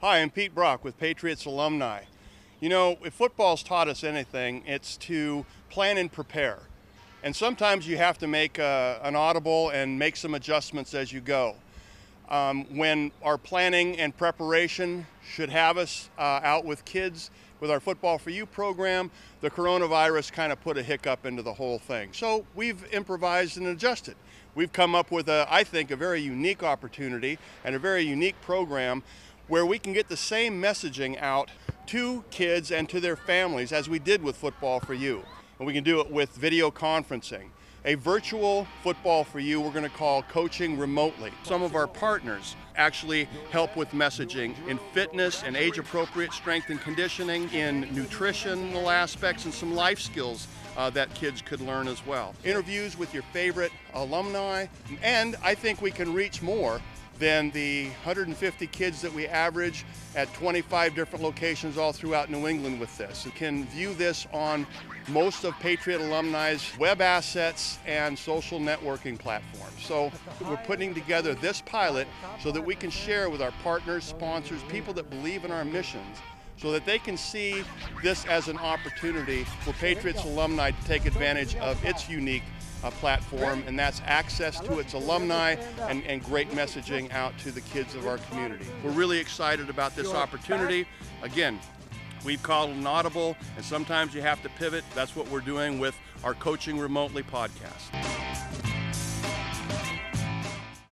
Hi, I'm Pete Brock with Patriots Alumni. You know, if football's taught us anything, it's to plan and prepare. And sometimes you have to make a, an audible and make some adjustments as you go. Um, when our planning and preparation should have us uh, out with kids with our Football for You program, the coronavirus kind of put a hiccup into the whole thing. So we've improvised and adjusted. We've come up with, a, I think, a very unique opportunity and a very unique program where we can get the same messaging out to kids and to their families as we did with Football for You. And we can do it with video conferencing a virtual football for you we're going to call coaching remotely. Some of our partners actually help with messaging in fitness and age appropriate strength and conditioning, in nutritional aspects, and some life skills uh, that kids could learn as well. Interviews with your favorite alumni, and I think we can reach more than the 150 kids that we average at 25 different locations all throughout New England with this. You can view this on most of Patriot Alumni's web assets and social networking platforms. So we're putting together this pilot so that we can share with our partners, sponsors, people that believe in our missions so that they can see this as an opportunity for Patriots alumni to take advantage of its unique uh, platform, and that's access to its alumni and, and great messaging out to the kids of our community. We're really excited about this opportunity. Again, we've called an audible, and sometimes you have to pivot. That's what we're doing with our Coaching Remotely podcast.